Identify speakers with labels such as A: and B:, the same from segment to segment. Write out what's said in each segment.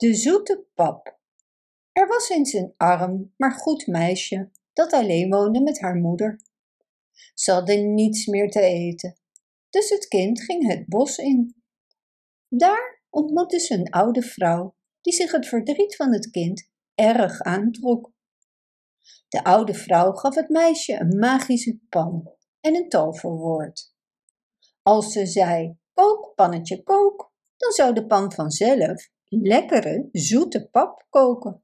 A: De zoete pap. Er was eens een arm, maar goed meisje dat alleen woonde met haar moeder. Ze hadden niets meer te eten, dus het kind ging het bos in. Daar ontmoette ze een oude vrouw die zich het verdriet van het kind erg aantrok. De oude vrouw gaf het meisje een magische pan en een toverwoord. Als ze zei: Kook, pannetje, kook, dan zou de pan vanzelf lekkere, zoete pap koken.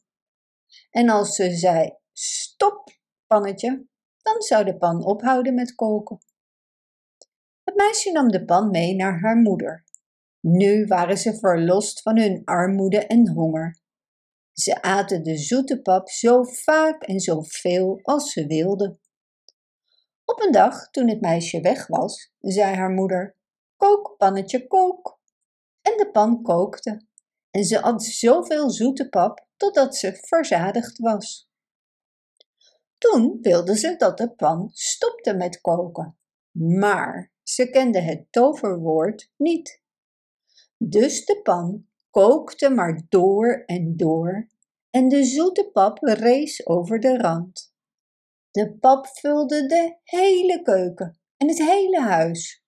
A: En als ze zei: Stop, pannetje, dan zou de pan ophouden met koken. Het meisje nam de pan mee naar haar moeder. Nu waren ze verlost van hun armoede en honger. Ze aten de zoete pap zo vaak en zo veel als ze wilden. Op een dag, toen het meisje weg was, zei haar moeder: Kook, pannetje, kook. En de pan kookte. En ze at zoveel zoete pap totdat ze verzadigd was. Toen wilde ze dat de pan stopte met koken, maar ze kende het toverwoord niet. Dus de pan kookte maar door en door en de zoete pap rees over de rand. De pap vulde de hele keuken en het hele huis.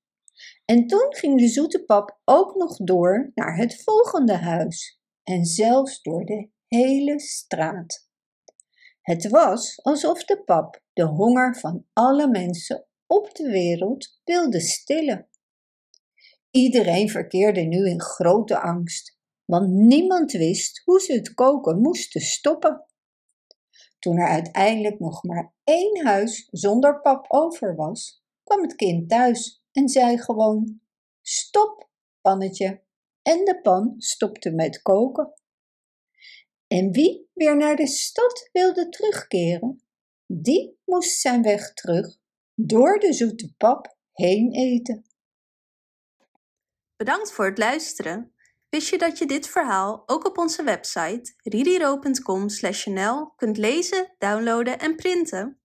A: En toen ging de zoete pap ook nog door naar het volgende huis en zelfs door de hele straat. Het was alsof de pap de honger van alle mensen op de wereld wilde stillen. Iedereen verkeerde nu in grote angst, want niemand wist hoe ze het koken moesten stoppen. Toen er uiteindelijk nog maar één huis zonder pap over was, kwam het kind thuis en zei gewoon: Stop, pannetje. En de pan stopte met koken. En wie weer naar de stad wilde terugkeren, die moest zijn weg terug door de zoete pap heen eten.
B: Bedankt voor het luisteren. Wist je dat je dit verhaal ook op onze website ridiro.com/nl kunt lezen, downloaden en printen?